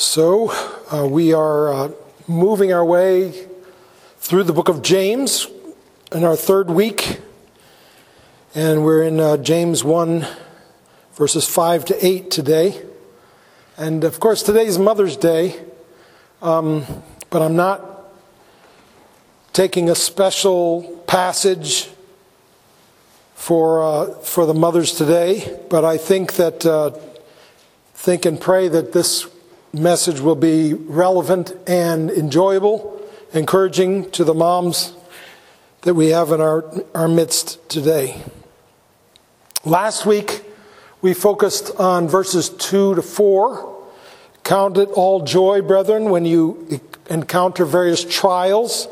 So, uh, we are uh, moving our way through the book of James in our third week, and we're in uh, James 1, verses 5 to 8 today. And of course, today's Mother's Day, um, but I'm not taking a special passage for, uh, for the mothers today, but I think that, uh, think and pray that this message will be relevant and enjoyable, encouraging to the moms that we have in our, our midst today. Last week, we focused on verses 2 to 4. Count it all joy, brethren, when you encounter various trials,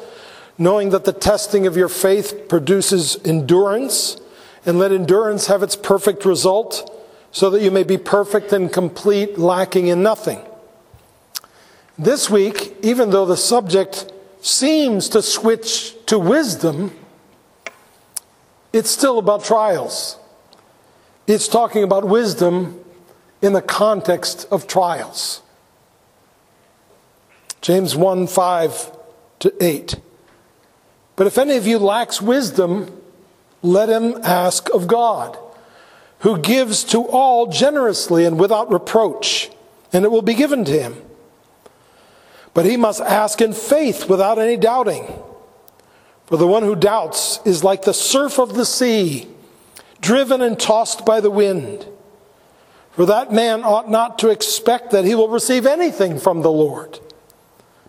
knowing that the testing of your faith produces endurance, and let endurance have its perfect result, so that you may be perfect and complete, lacking in nothing. This week, even though the subject seems to switch to wisdom, it's still about trials. It's talking about wisdom in the context of trials. James 1 5 to 8. But if any of you lacks wisdom, let him ask of God, who gives to all generously and without reproach, and it will be given to him. But he must ask in faith without any doubting. For the one who doubts is like the surf of the sea, driven and tossed by the wind. For that man ought not to expect that he will receive anything from the Lord,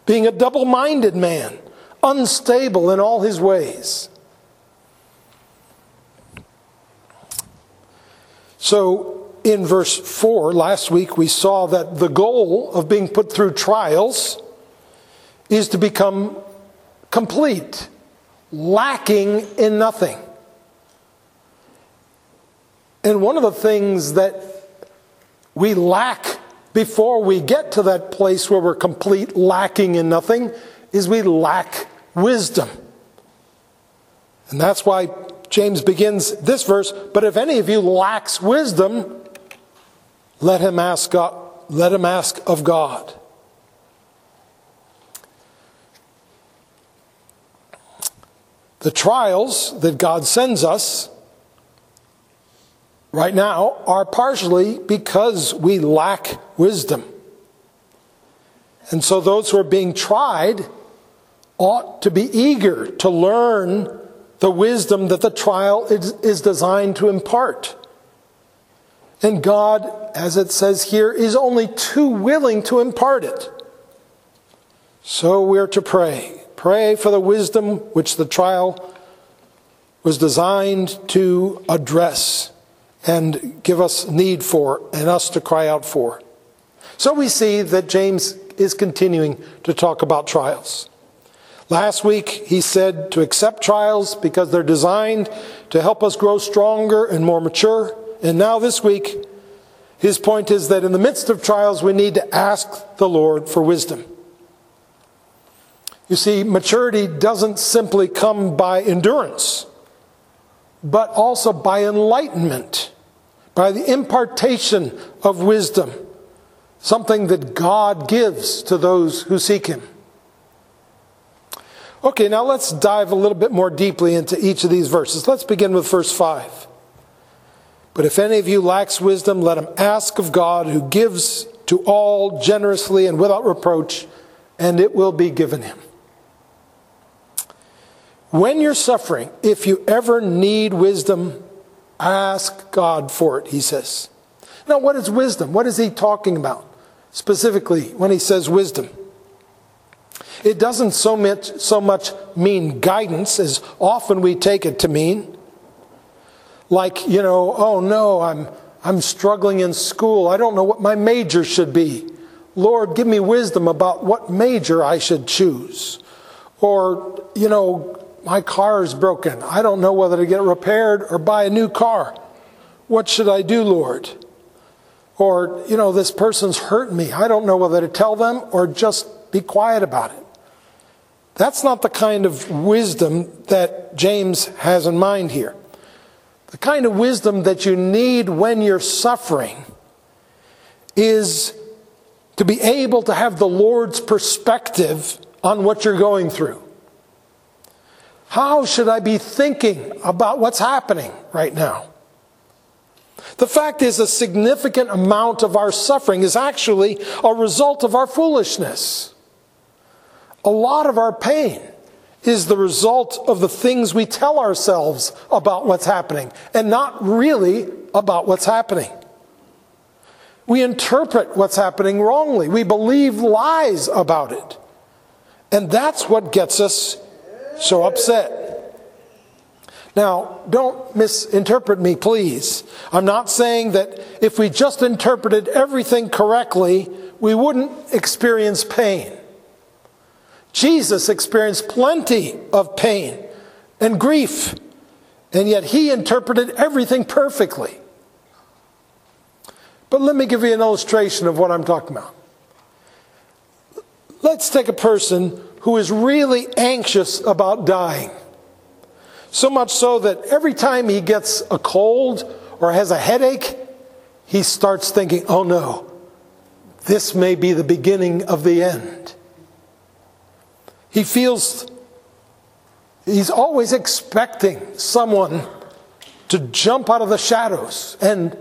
being a double minded man, unstable in all his ways. So, in verse 4, last week we saw that the goal of being put through trials is to become complete, lacking in nothing. And one of the things that we lack before we get to that place where we're complete, lacking in nothing, is we lack wisdom. And that's why James begins this verse, but if any of you lacks wisdom, let him ask God, let him ask of God. The trials that God sends us right now are partially because we lack wisdom. And so those who are being tried ought to be eager to learn the wisdom that the trial is, designed to impart. And God, as it says here, is only too willing to impart it. So we're to pray. Pray for the wisdom which the trial was designed to address and give us need for and us to cry out for. So we see that James is continuing to talk about trials. Last week he said to accept trials because they're designed to help us grow stronger and more mature. And now this week, his point is that in the midst of trials, we need to ask the Lord for wisdom. You see, maturity doesn't simply come by endurance, but also by enlightenment, by the impartation of wisdom, something that God gives to those who seek Him. Okay, now let's dive a little bit more deeply into each of these verses. Let's begin with verse 5. But if any of you lacks wisdom, let him ask of God, who gives to all generously and without reproach, and it will be given him. When you're suffering, if you ever need wisdom, ask God for it, he says. Now, what is wisdom? What is he talking about specifically when he says wisdom? It doesn't so much, so much mean guidance as often we take it to mean. Like, you know, oh no, I'm, I'm struggling in school. I don't know what my major should be. Lord, give me wisdom about what major I should choose. Or, you know, my car is broken. I don't know whether to get repaired or buy a new car. What should I do, Lord? Or, you know, this person's hurt me. I don't know whether to tell them or just be quiet about it. That's not the kind of wisdom that James has in mind here. The kind of wisdom that you need when you're suffering is to be able to have the Lord's perspective on what you're going through. How should I be thinking about what's happening right now? The fact is, a significant amount of our suffering is actually a result of our foolishness. A lot of our pain is the result of the things we tell ourselves about what's happening and not really about what's happening. We interpret what's happening wrongly. We believe lies about it. And that's what gets us so upset. Now, don't misinterpret me, please. I'm not saying that if we just interpreted everything correctly, we wouldn't experience pain. Jesus experienced plenty of pain and grief, and yet he interpreted everything perfectly. But let me give you an illustration of what I'm talking about. Let's take a person who is really anxious about dying. So much so that every time he gets a cold or has a headache, he starts thinking, oh no, this may be the beginning of the end. He feels he's always expecting someone to jump out of the shadows and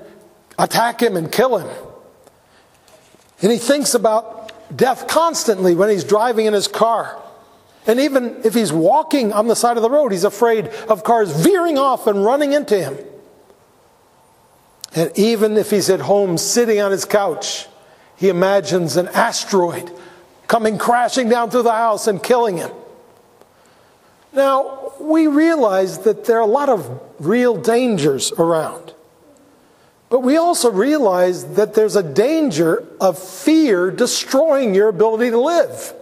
attack him and kill him. And he thinks about death constantly when he's driving in his car. And even if he's walking on the side of the road, he's afraid of cars veering off and running into him. And even if he's at home sitting on his couch, he imagines an asteroid coming crashing down through the house and killing him. Now, we realize that there are a lot of real dangers around. But we also realize that there's a danger of fear destroying your ability to live.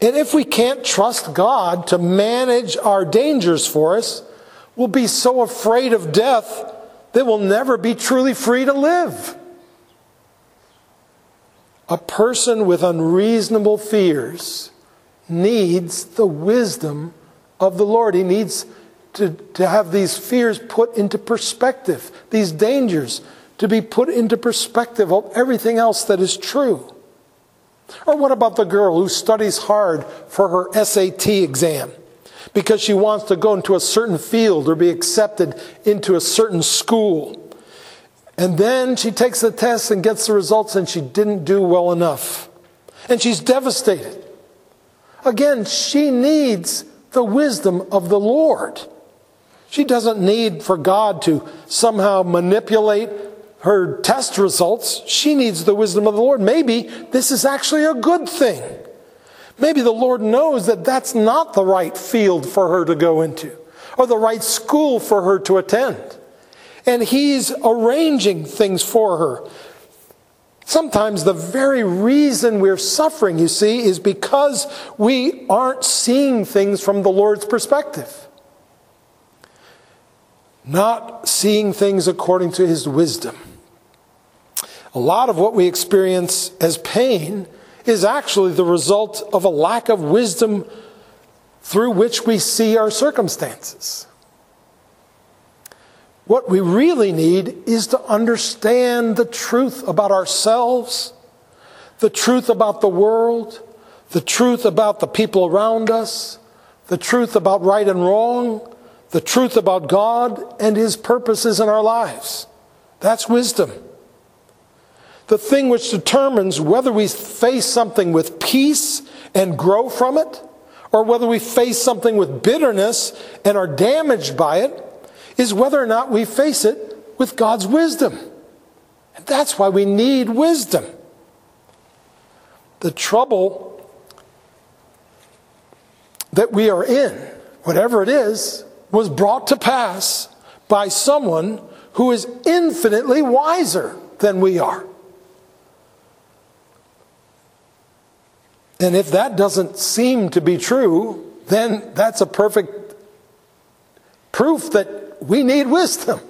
And if we can't trust God to manage our dangers for us, we'll be so afraid of death that we'll never be truly free to live. A person with unreasonable fears needs the wisdom of the Lord. He needs to, to have these fears put into perspective, these dangers to be put into perspective of everything else that is true. Or what about the girl who studies hard for her SAT exam because she wants to go into a certain field or be accepted into a certain school? And then she takes the test and gets the results and she didn't do well enough. And she's devastated. Again, she needs the wisdom of the Lord. She doesn't need for God to somehow manipulate her test results. She needs the wisdom of the Lord. Maybe this is actually a good thing. Maybe the Lord knows that that's not the right field for her to go into or the right school for her to attend. And He's arranging things for her. Sometimes the very reason we're suffering, you see, is because we aren't seeing things from the Lord's perspective not seeing things according to his wisdom. A lot of what we experience as pain is actually the result of a lack of wisdom through which we see our circumstances. What we really need is to understand the truth about ourselves, the truth about the world, the truth about the people around us, the truth about right and wrong, the truth about God and His purposes in our lives. That's wisdom. The thing which determines whether we face something with peace and grow from it, or whether we face something with bitterness and are damaged by it, is whether or not we face it with God's wisdom. And that's why we need wisdom. The trouble that we are in, whatever it is, was brought to pass by someone who is infinitely wiser than we are. And if that doesn't seem to be true, then that's a perfect proof that we need wisdom.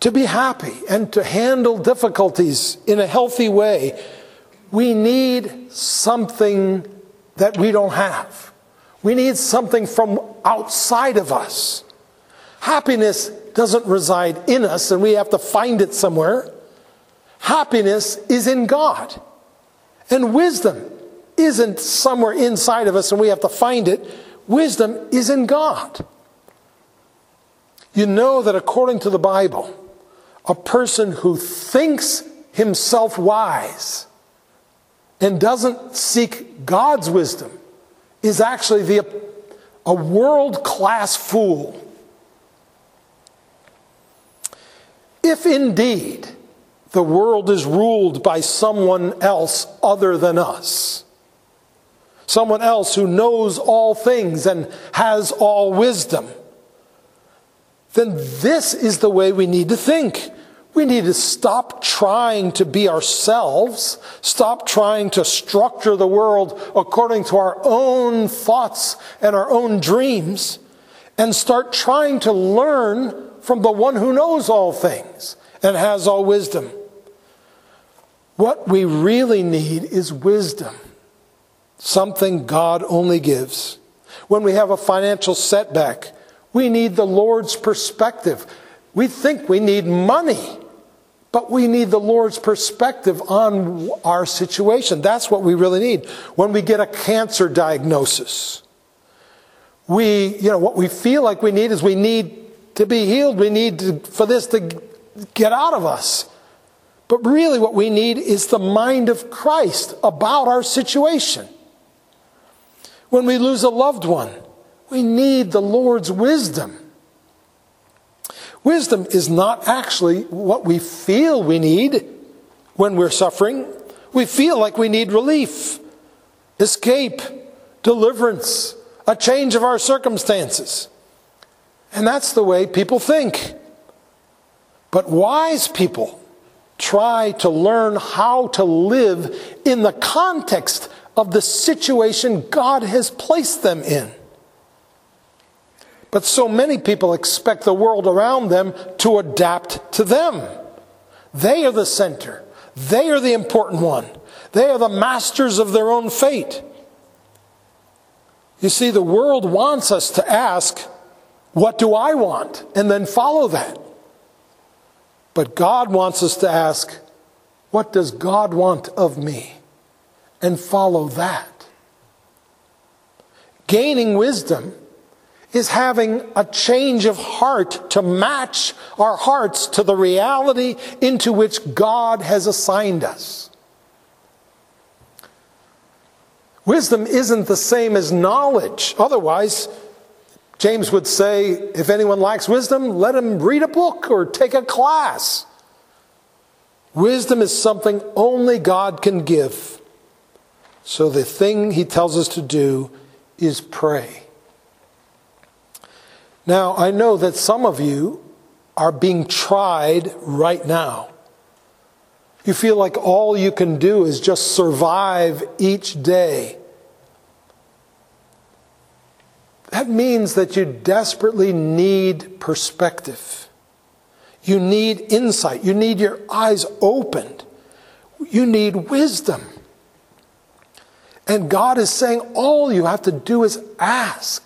To be happy and to handle difficulties in a healthy way, we need something that we don't have. We need something from outside of us. Happiness doesn't reside in us and we have to find it somewhere. happiness is in God. And wisdom isn't somewhere inside of us and we have to find it. Wisdom is in God. You know that according to the Bible, a person who thinks himself wise and doesn't seek God's wisdom is actually the, a world class fool. If indeed the world is ruled by someone else other than us, someone else who knows all things and has all wisdom, then this is the way we need to think. We need to stop trying to be ourselves, stop trying to structure the world according to our own thoughts and our own dreams, and start trying to learn from the one who knows all things and has all wisdom. What we really need is wisdom, something God only gives. When we have a financial setback, we need the Lord's perspective. We think we need money, but we need the Lord's perspective on our situation. That's what we really need. When we get a cancer diagnosis, we, you know, what we feel like we need is we need to be healed. We need to, for this to get out of us. But really, what we need is the mind of Christ about our situation. When we lose a loved one, we need the Lord's wisdom. Wisdom is not actually what we feel we need when we're suffering. We feel like we need relief, escape, deliverance, a change of our circumstances. And that's the way people think. But wise people try to learn how to live in the context of the situation God has placed them in. But so many people expect the world around them to adapt to them. They are the center. They are the important one. They are the masters of their own fate. You see, the world wants us to ask, What do I want? and then follow that. But God wants us to ask, What does God want of me? and follow that. Gaining wisdom is having a change of heart to match our hearts to the reality into which God has assigned us. Wisdom isn't the same as knowledge. Otherwise, James would say, if anyone lacks wisdom, let him read a book or take a class. Wisdom is something only God can give. So the thing he tells us to do is pray. Now, I know that some of you are being tried right now. You feel like all you can do is just survive each day. That means that you desperately need perspective. You need insight. You need your eyes opened. You need wisdom. And God is saying all you have to do is ask.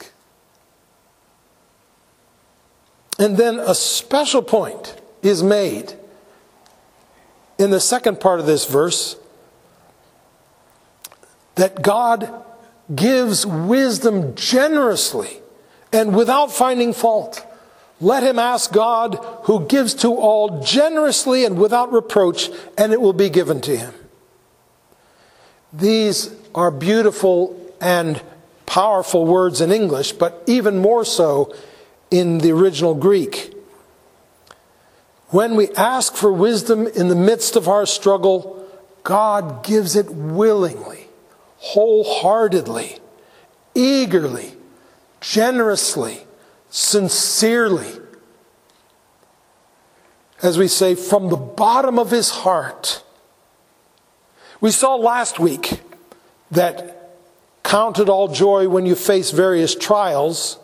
And then a special point is made in the second part of this verse that God gives wisdom generously and without finding fault. Let him ask God who gives to all generously and without reproach, and it will be given to him. These are beautiful and powerful words in English, but even more so in the original Greek. When we ask for wisdom in the midst of our struggle, God gives it willingly, wholeheartedly, eagerly, generously, sincerely. As we say, from the bottom of his heart. We saw last week that counted all joy when you face various trials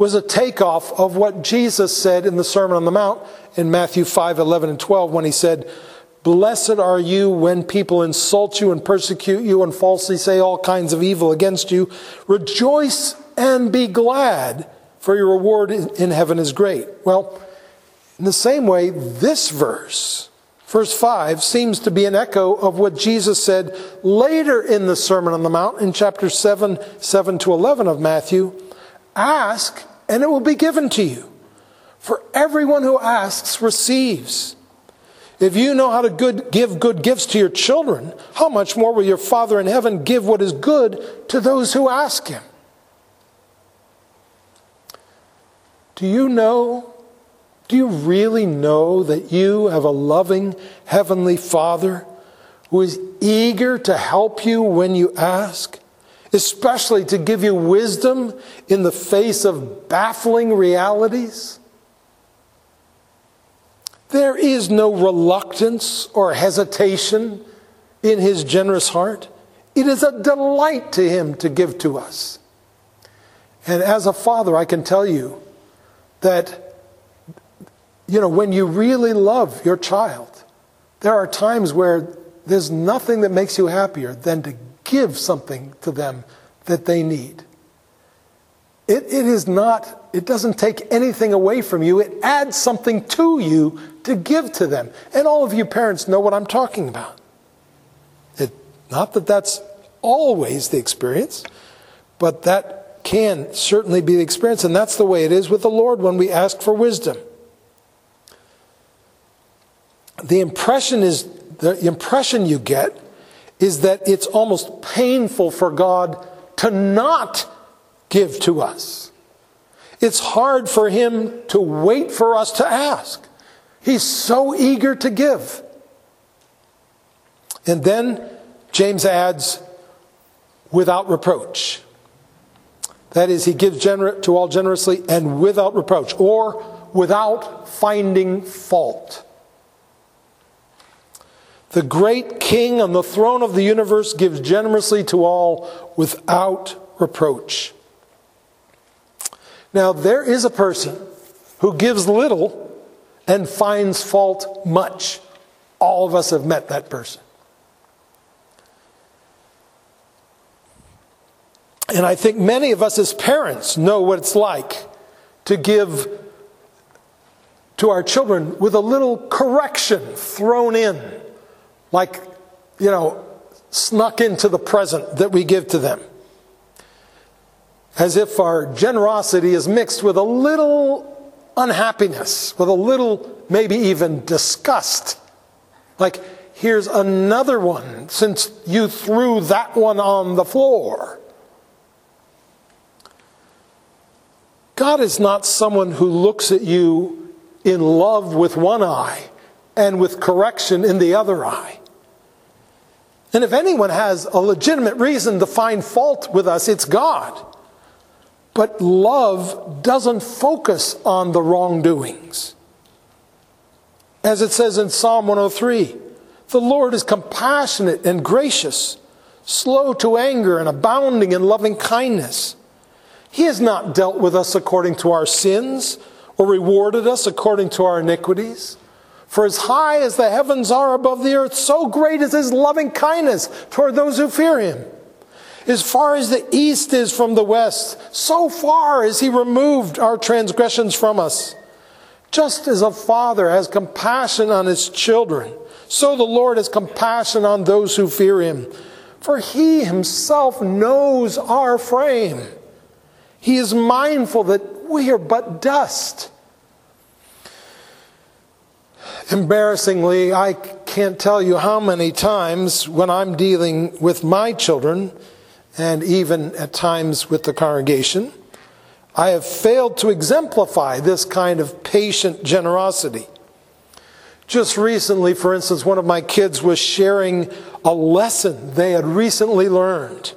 was a takeoff of what Jesus said in the Sermon on the Mount in Matthew 5 11 and 12 when he said, Blessed are you when people insult you and persecute you and falsely say all kinds of evil against you. Rejoice and be glad, for your reward in heaven is great. Well, in the same way, this verse Verse 5 seems to be an echo of what Jesus said later in the Sermon on the Mount in chapter 7, 7 to 11 of Matthew Ask, and it will be given to you. For everyone who asks receives. If you know how to good, give good gifts to your children, how much more will your Father in heaven give what is good to those who ask him? Do you know do you really know that you have a loving Heavenly Father who is eager to help you when you ask, especially to give you wisdom in the face of baffling realities? There is no reluctance or hesitation in His generous heart. It is a delight to Him to give to us. And as a father, I can tell you that you know, when you really love your child, there are times where there's nothing that makes you happier than to give something to them that they need. It, it is not, it doesn't take anything away from you. It adds something to you to give to them. And all of you parents know what I'm talking about. It, not that that's always the experience, but that can certainly be the experience. And that's the way it is with the Lord when we ask for wisdom the impression is the impression you get is that it's almost painful for God to not give to us. It's hard for him to wait for us to ask. He's so eager to give. And then James adds, without reproach. That is, he gives gener- to all generously and without reproach, or without finding fault. The great king on the throne of the universe gives generously to all without reproach. Now, there is a person who gives little and finds fault much. All of us have met that person. And I think many of us as parents know what it's like to give to our children with a little correction thrown in like, you know, snuck into the present that we give to them. As if our generosity is mixed with a little unhappiness, with a little, maybe even disgust. Like, here's another one since you threw that one on the floor. God is not someone who looks at you in love with one eye and with correction in the other eye. And if anyone has a legitimate reason to find fault with us, it's God. But love doesn't focus on the wrongdoings. As it says in Psalm 103, the Lord is compassionate and gracious, slow to anger and abounding in loving kindness. He has not dealt with us according to our sins or rewarded us according to our iniquities. For as high as the heavens are above the earth, so great is his loving kindness toward those who fear him. As far as the east is from the west, so far has he removed our transgressions from us. Just as a father has compassion on his children, so the Lord has compassion on those who fear him. For he himself knows our frame. He is mindful that we are but dust. Embarrassingly, I can't tell you how many times when I'm dealing with my children, and even at times with the congregation, I have failed to exemplify this kind of patient generosity. Just recently, for instance, one of my kids was sharing a lesson they had recently learned.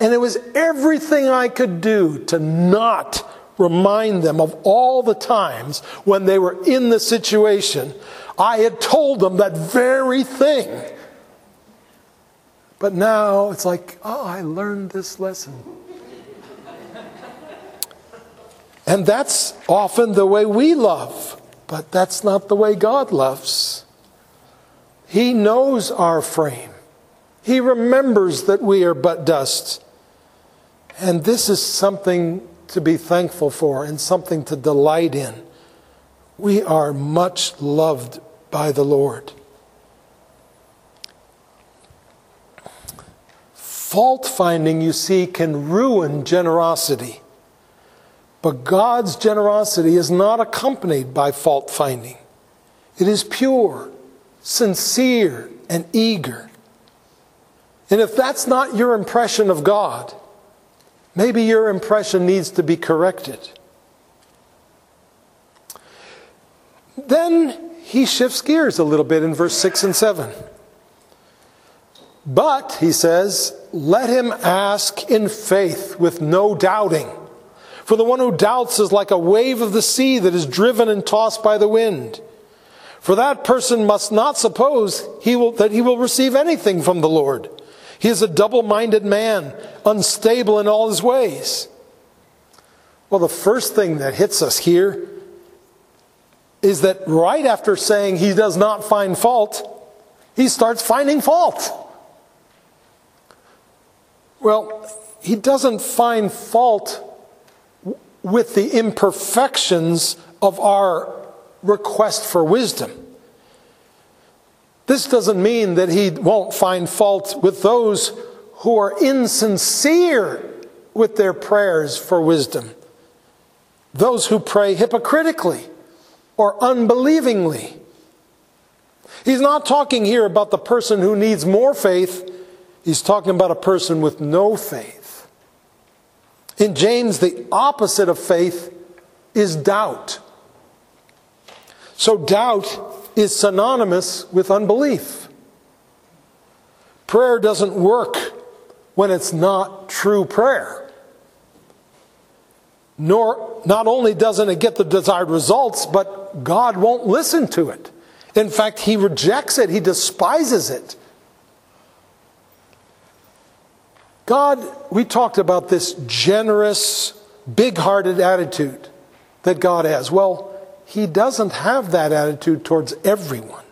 And it was everything I could do to not remind them of all the times when they were in the situation. I had told them that very thing. But now it's like, oh, I learned this lesson. and that's often the way we love, but that's not the way God loves. He knows our frame. He remembers that we are but dust. And this is something to be thankful for and something to delight in. We are much loved by the Lord. Fault finding, you see, can ruin generosity. But God's generosity is not accompanied by fault finding, it is pure, sincere, and eager. And if that's not your impression of God, maybe your impression needs to be corrected. Then he shifts gears a little bit in verse 6 and 7. But, he says, let him ask in faith with no doubting. For the one who doubts is like a wave of the sea that is driven and tossed by the wind. For that person must not suppose he will, that he will receive anything from the Lord. He is a double minded man, unstable in all his ways. Well, the first thing that hits us here is that right after saying he does not find fault, he starts finding fault. Well, he doesn't find fault with the imperfections of our request for wisdom. This doesn't mean that he won't find fault with those who are insincere with their prayers for wisdom, those who pray hypocritically or unbelievingly. He's not talking here about the person who needs more faith, he's talking about a person with no faith. In James, the opposite of faith is doubt. So, doubt is synonymous with unbelief. Prayer doesn't work when it's not true prayer nor not only doesn't it get the desired results, but God won't listen to it. In fact, he rejects it, he despises it. God, we talked about this generous, big hearted attitude that God has. Well, he doesn't have that attitude towards everyone.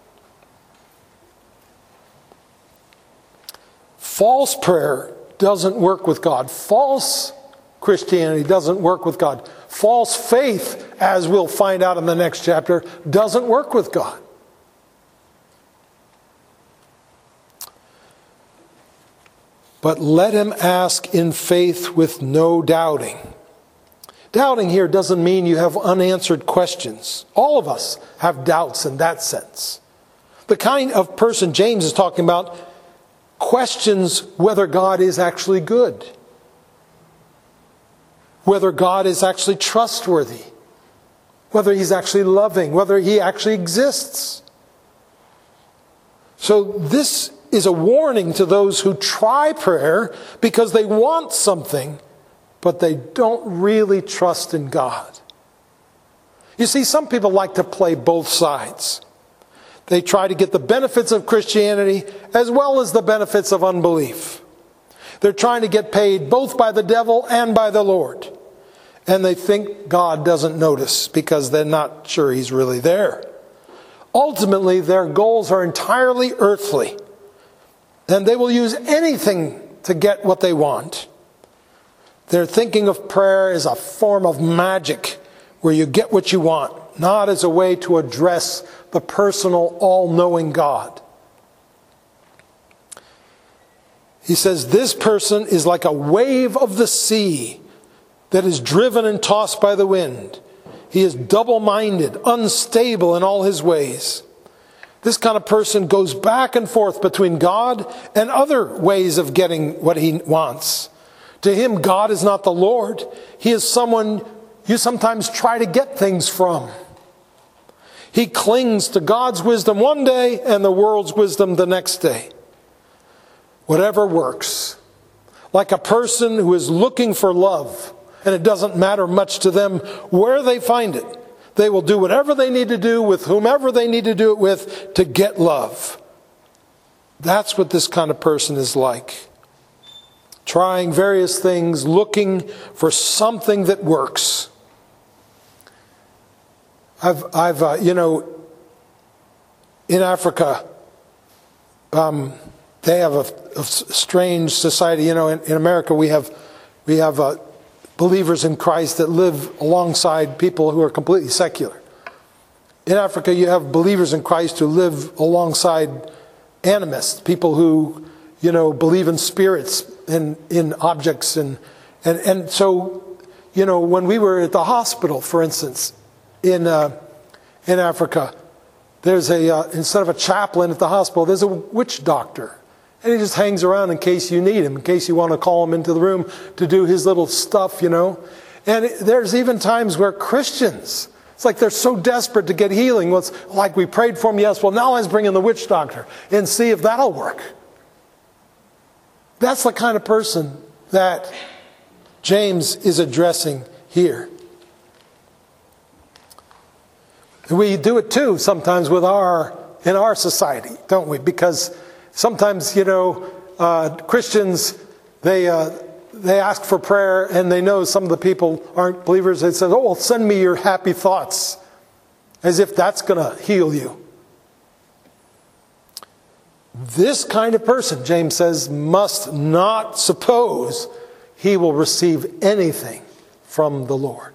False prayer doesn't work with God. False Christianity doesn't work with God. False faith, as we'll find out in the next chapter, doesn't work with God. But let him ask in faith with no doubting. Doubting here doesn't mean you have unanswered questions. All of us have doubts in that sense. The kind of person James is talking about questions whether God is actually good whether God is actually trustworthy, whether He's actually loving, whether He actually exists. So, this is a warning to those who try prayer because they want something, but they don't really trust in God. You see, some people like to play both sides. They try to get the benefits of Christianity as well as the benefits of unbelief. They're trying to get paid both by the devil and by the Lord and they think God doesn't notice because they're not sure He's really there. Ultimately, their goals are entirely earthly, and they will use anything to get what they want. They're thinking of prayer as a form of magic where you get what you want, not as a way to address the personal, all knowing God. He says, This person is like a wave of the sea that is driven and tossed by the wind. He is double minded, unstable in all his ways. This kind of person goes back and forth between God and other ways of getting what he wants. To him, God is not the Lord. He is someone you sometimes try to get things from. He clings to God's wisdom one day and the world's wisdom the next day. Whatever works. Like a person who is looking for love and it doesn't matter much to them where they find it. They will do whatever they need to do with whomever they need to do it with to get love. That's what this kind of person is like. Trying various things, looking for something that works. I've, I've uh, you know, in Africa, um, they have a, a, strange society. You know, in, in America, we have we have uh, believers in Christ that live alongside people who are completely secular. In Africa, you have believers in Christ who live alongside animists, people who, you know, believe in spirits in, in objects. And, and, and so, you know, when we were at the hospital, for instance, in, uh, in Africa, there's a, uh, instead of a chaplain at the hospital, there's a witch doctor. And he just hangs around in case you need him, in case you want to call him into the room to do his little stuff, you know. And there's even times where Christians, it's like they're so desperate to get healing. Well, it's like we prayed for him, yes. Well, now let's bring in the witch doctor and see if that'll work. That's the kind of person that James is addressing here. We do it too sometimes with our in our society, don't we? Because sometimes you know uh, Christians they uh, they ask for prayer and they know some of the people aren't believers. They say, "Oh, well, send me your happy thoughts," as if that's going to heal you. This kind of person, James says, must not suppose he will receive anything from the Lord.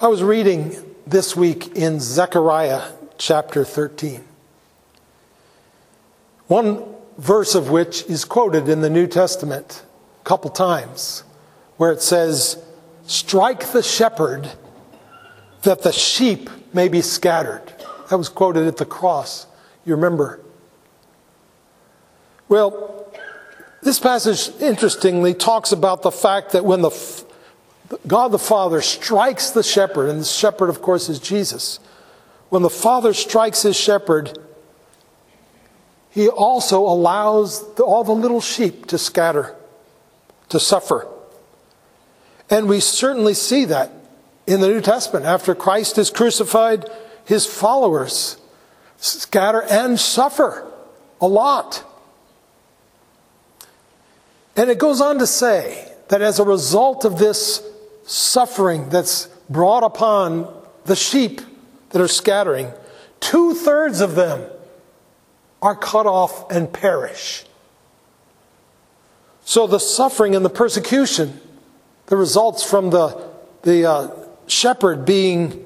I was reading this week in Zechariah chapter 13. One verse of which is quoted in the New Testament a couple times, where it says, Strike the shepherd that the sheep may be scattered. That was quoted at the cross, you remember. Well, this passage, interestingly, talks about the fact that when the God the Father strikes the shepherd, and the shepherd, of course, is Jesus. When the Father strikes his shepherd, he also allows all the little sheep to scatter, to suffer. And we certainly see that in the New Testament. After Christ is crucified, his followers scatter and suffer a lot. And it goes on to say that as a result of this suffering that's brought upon the sheep that are scattering, two thirds of them are cut off and perish. So the suffering and the persecution that results from the, the uh, shepherd being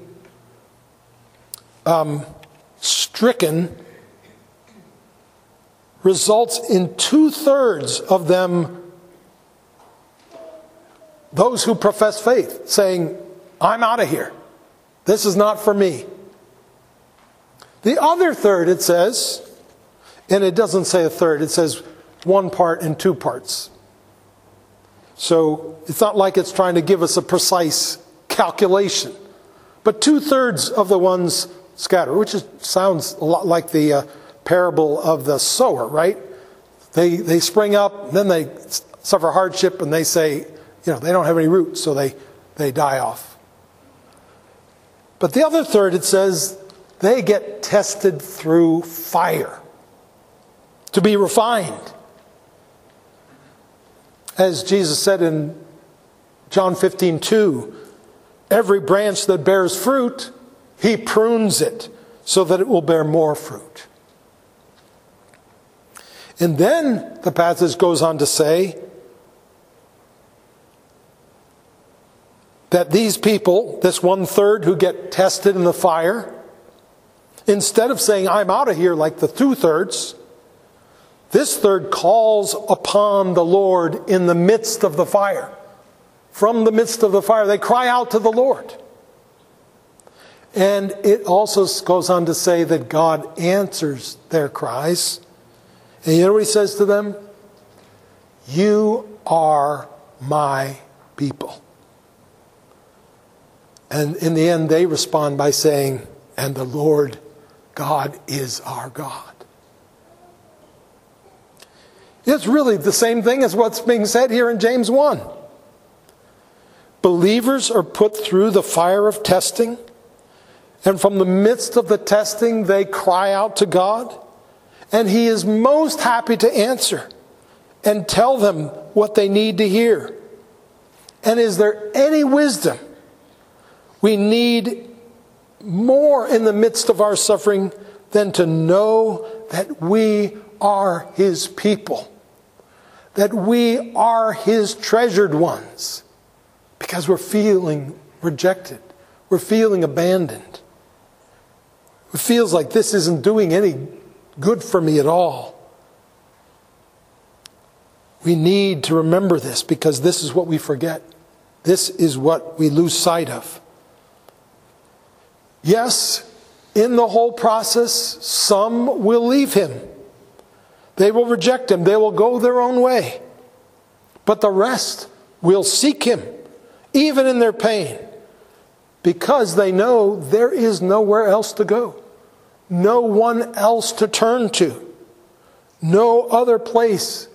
um, stricken results in two thirds of them those who profess faith, saying, I'm out of here. This is not for me. The other third, it says, and it doesn't say a third, it says one part and two parts. So it's not like it's trying to give us a precise calculation. But two thirds of the ones scatter, which is, sounds a lot like the uh, parable of the sower, right? They, they spring up, then they suffer hardship, and they say, you know, they don't have any roots, so they, they die off. But the other third, it says, they get tested through fire to be refined. As Jesus said in John 15, 2, every branch that bears fruit, he prunes it so that it will bear more fruit. And then the passage goes on to say, that these people, this one third who get tested in the fire, instead of saying, I'm out of here like the two thirds, this third calls upon the Lord in the midst of the fire. From the midst of the fire, they cry out to the Lord. And it also goes on to say that God answers their cries. And you know what he says to them? You are my people. And in the end, they respond by saying, And the Lord God is our God. It's really the same thing as what's being said here in James 1. Believers are put through the fire of testing, and from the midst of the testing, they cry out to God, and He is most happy to answer and tell them what they need to hear. And is there any wisdom? We need more in the midst of our suffering than to know that we are His people, that we are His treasured ones, because we're feeling rejected, we're feeling abandoned. It feels like this isn't doing any good for me at all. We need to remember this because this is what we forget. This is what we lose sight of. Yes, in the whole process, some will leave him. They will reject him. They will go their own way. But the rest will seek him, even in their pain, because they know there is nowhere else to go, no one else to turn to, no other place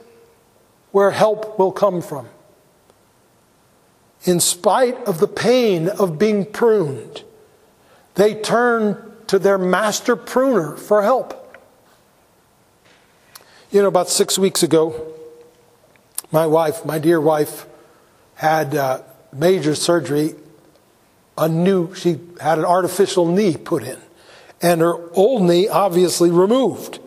where help will come from. In spite of the pain of being pruned, they turn to their master pruner for help. You know, about six weeks ago, my wife, my dear wife, had uh, major surgery. A new, she had an artificial knee put in, and her old knee obviously removed,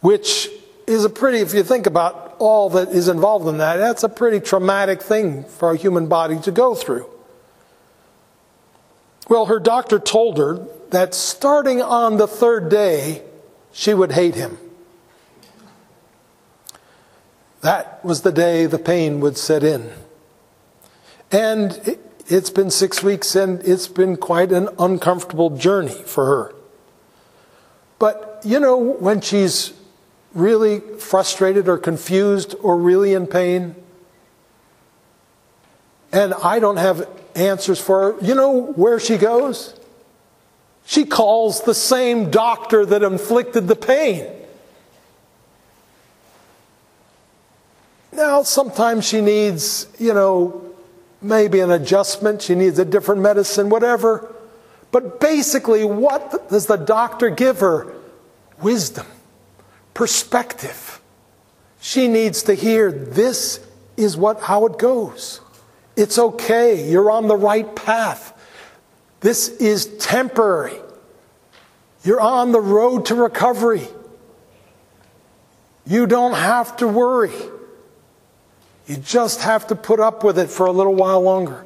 which is a pretty, if you think about all that is involved in that, that's a pretty traumatic thing for a human body to go through. Well, her doctor told her that starting on the third day, she would hate him. That was the day the pain would set in. And it's been six weeks and it's been quite an uncomfortable journey for her. But, you know, when she's really frustrated or confused or really in pain, and I don't have answers for her, you know where she goes? She calls the same doctor that inflicted the pain. Now, sometimes she needs, you know, maybe an adjustment, she needs a different medicine, whatever. But basically, what does the doctor give her? Wisdom, perspective. She needs to hear this is what how it goes. It's okay. You're on the right path. This is temporary. You're on the road to recovery. You don't have to worry. You just have to put up with it for a little while longer.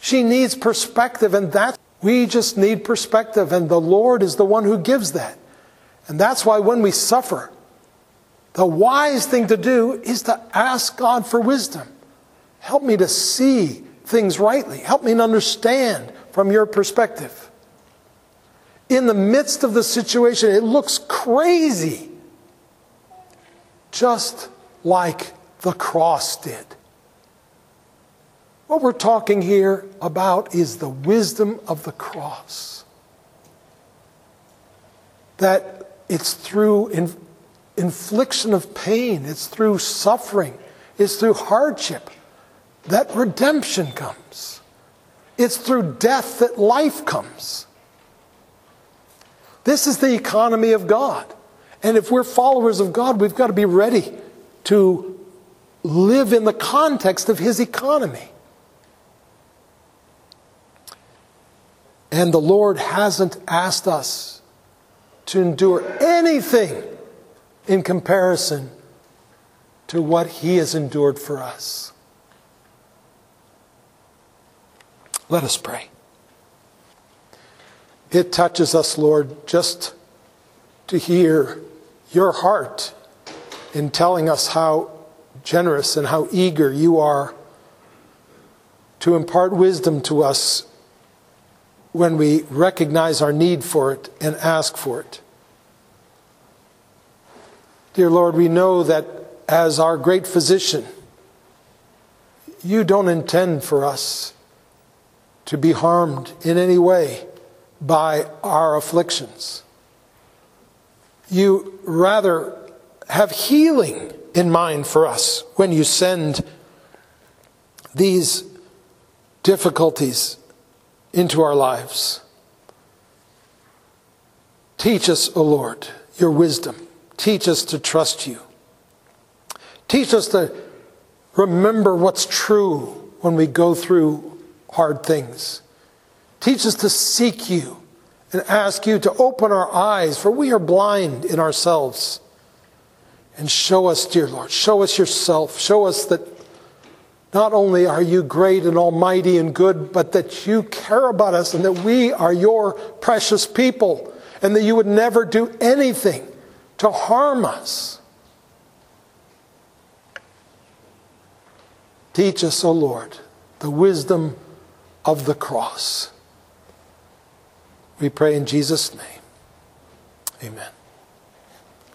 She needs perspective, and that we just need perspective, and the Lord is the one who gives that. And that's why when we suffer, the wise thing to do is to ask God for wisdom. Help me to see things rightly. Help me to understand from your perspective. In the midst of the situation, it looks crazy. Just like the cross did. What we're talking here about is the wisdom of the cross. That it's through in, infliction of pain, it's through suffering, it's through hardship that redemption comes. It's through death that life comes. This is the economy of God. And if we're followers of God, we've got to be ready to live in the context of his economy. And the Lord hasn't asked us to endure anything in comparison to what he has endured for us. Let us pray. It touches us, Lord, just to hear your heart in telling us how generous and how eager you are to impart wisdom to us when we recognize our need for it and ask for it. Dear Lord, we know that as our great physician, you don't intend for us to be harmed in any way by our afflictions. You rather have healing in mind for us when you send these difficulties into our lives. Teach us, O Lord, your wisdom. Teach us to trust you. Teach us to remember what's true when we go through hard things. Teach us to seek you and ask you to open our eyes, for we are blind in ourselves. And show us, dear Lord, show us yourself. Show us that not only are you great and almighty and good, but that you care about us and that we are your precious people and that you would never do anything to harm us. Teach us, O Lord, the wisdom of the cross. We pray in Jesus' name. Amen.